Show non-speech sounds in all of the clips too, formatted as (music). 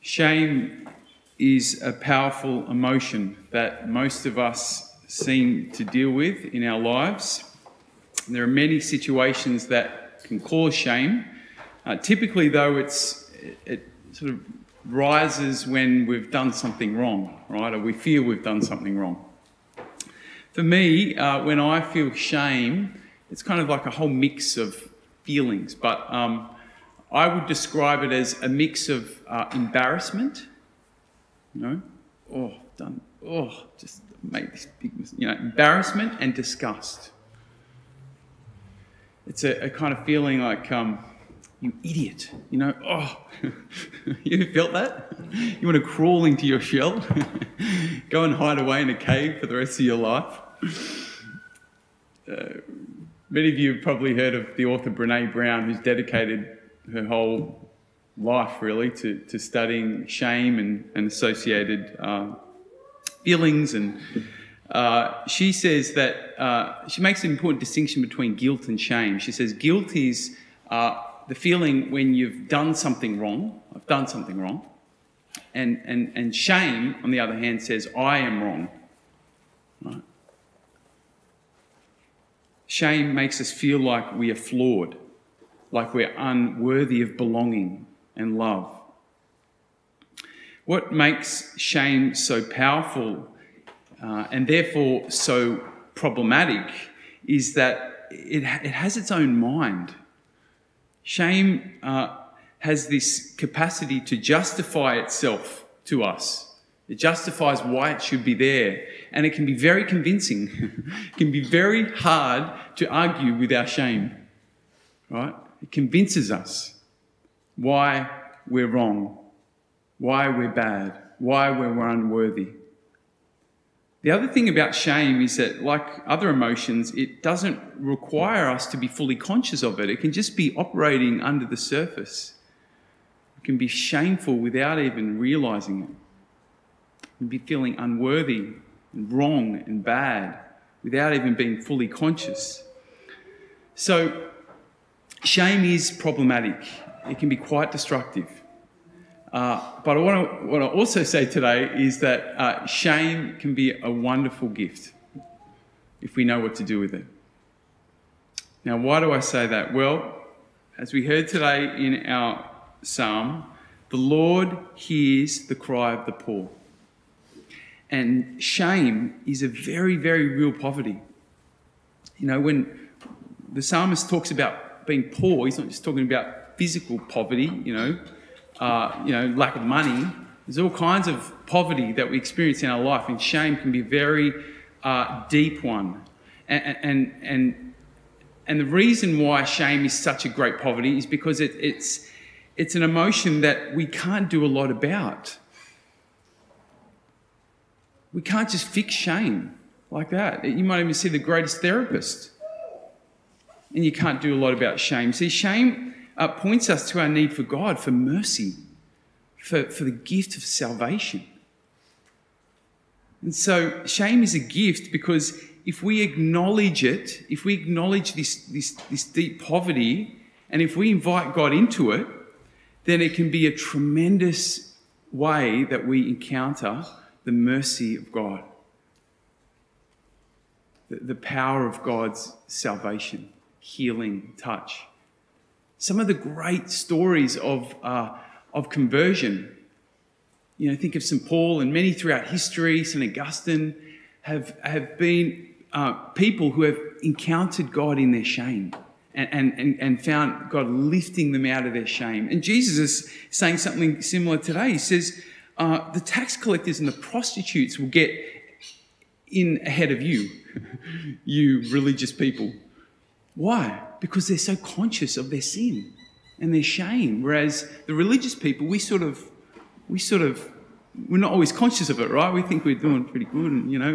Shame is a powerful emotion that most of us seem to deal with in our lives. There are many situations that can cause shame. Uh, typically, though, it's it, it sort of rises when we've done something wrong, right? Or we feel we've done something wrong. For me, uh, when I feel shame, it's kind of like a whole mix of feelings, but um, I would describe it as a mix of uh, embarrassment, you know, oh, done, oh, just made this big, you know, embarrassment and disgust. It's a, a kind of feeling like, um, you idiot, you know, oh, (laughs) you felt that? You want to crawl into your shell, (laughs) go and hide away in a cave for the rest of your life. Uh, many of you have probably heard of the author Brene Brown, who's dedicated her whole life really to, to studying shame and, and associated uh, feelings. And uh, she says that uh, she makes an important distinction between guilt and shame. She says guilt is uh, the feeling when you've done something wrong, I've done something wrong. And, and, and shame, on the other hand, says, I am wrong. Right? Shame makes us feel like we are flawed like we're unworthy of belonging and love. What makes shame so powerful uh, and therefore so problematic is that it, it has its own mind. Shame uh, has this capacity to justify itself to us. It justifies why it should be there. And it can be very convincing. (laughs) it can be very hard to argue with our shame. Right? It convinces us why we're wrong, why we're bad, why we're unworthy. The other thing about shame is that, like other emotions, it doesn't require us to be fully conscious of it. It can just be operating under the surface. It can be shameful without even realizing it. You can be feeling unworthy and wrong and bad without even being fully conscious. So, Shame is problematic, it can be quite destructive. Uh, but I want to, what I also say today is that uh, shame can be a wonderful gift if we know what to do with it. Now, why do I say that? Well, as we heard today in our psalm, the Lord hears the cry of the poor. And shame is a very, very real poverty. You know, when the psalmist talks about being poor, he's not just talking about physical poverty, you know, uh, you know, lack of money. There's all kinds of poverty that we experience in our life, and shame can be a very uh, deep one. And, and, and, and the reason why shame is such a great poverty is because it, it's, it's an emotion that we can't do a lot about. We can't just fix shame like that. You might even see the greatest therapist and you can't do a lot about shame. See, shame uh, points us to our need for God, for mercy, for, for the gift of salvation. And so, shame is a gift because if we acknowledge it, if we acknowledge this, this, this deep poverty, and if we invite God into it, then it can be a tremendous way that we encounter the mercy of God, the, the power of God's salvation healing touch. Some of the great stories of, uh, of conversion. You know, think of St. Paul and many throughout history, St. Augustine, have, have been uh, people who have encountered God in their shame and, and, and found God lifting them out of their shame. And Jesus is saying something similar today. He says, uh, the tax collectors and the prostitutes will get in ahead of you, (laughs) you religious people. Why? Because they're so conscious of their sin and their shame. Whereas the religious people, we sort of, we sort of, we're not always conscious of it, right? We think we're doing pretty good, and you know,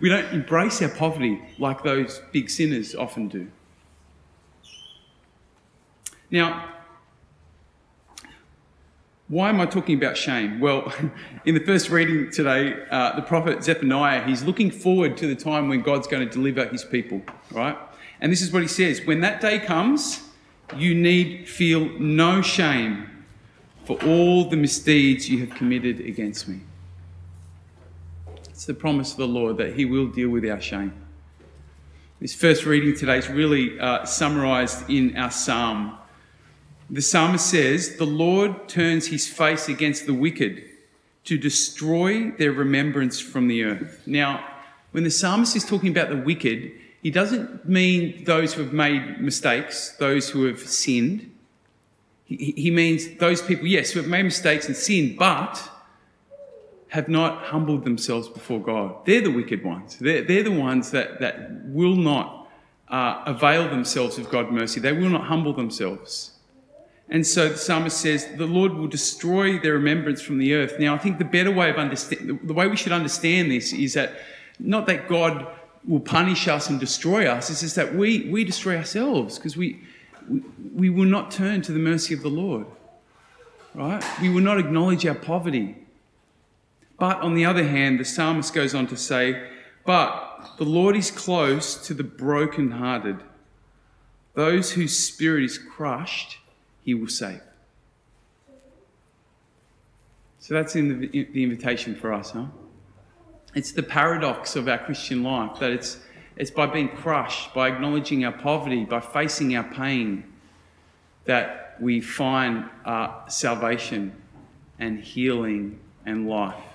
we (laughs) don't embrace our poverty like those big sinners often do. Now, why am I talking about shame? Well, (laughs) in the first reading today, uh, the prophet Zephaniah, he's looking forward to the time when God's going to deliver his people, right? And this is what he says When that day comes, you need feel no shame for all the misdeeds you have committed against me. It's the promise of the Lord that He will deal with our shame. This first reading today is really uh, summarized in our psalm. The psalmist says, The Lord turns his face against the wicked to destroy their remembrance from the earth. Now, when the psalmist is talking about the wicked, he doesn't mean those who have made mistakes, those who have sinned. He, he means those people, yes, who have made mistakes and sinned, but have not humbled themselves before God. They're the wicked ones. They're, they're the ones that, that will not uh, avail themselves of God's mercy. They will not humble themselves. And so the psalmist says, the Lord will destroy their remembrance from the earth. Now, I think the better way of understand, the way we should understand this is that not that God will punish us and destroy us, it's just that we, we destroy ourselves because we, we, we will not turn to the mercy of the Lord. Right? We will not acknowledge our poverty. But on the other hand, the psalmist goes on to say, But the Lord is close to the brokenhearted. Those whose spirit is crushed, he will save. So that's in the, the invitation for us, huh? It's the paradox of our Christian life that it's, it's by being crushed, by acknowledging our poverty, by facing our pain, that we find uh, salvation and healing and life.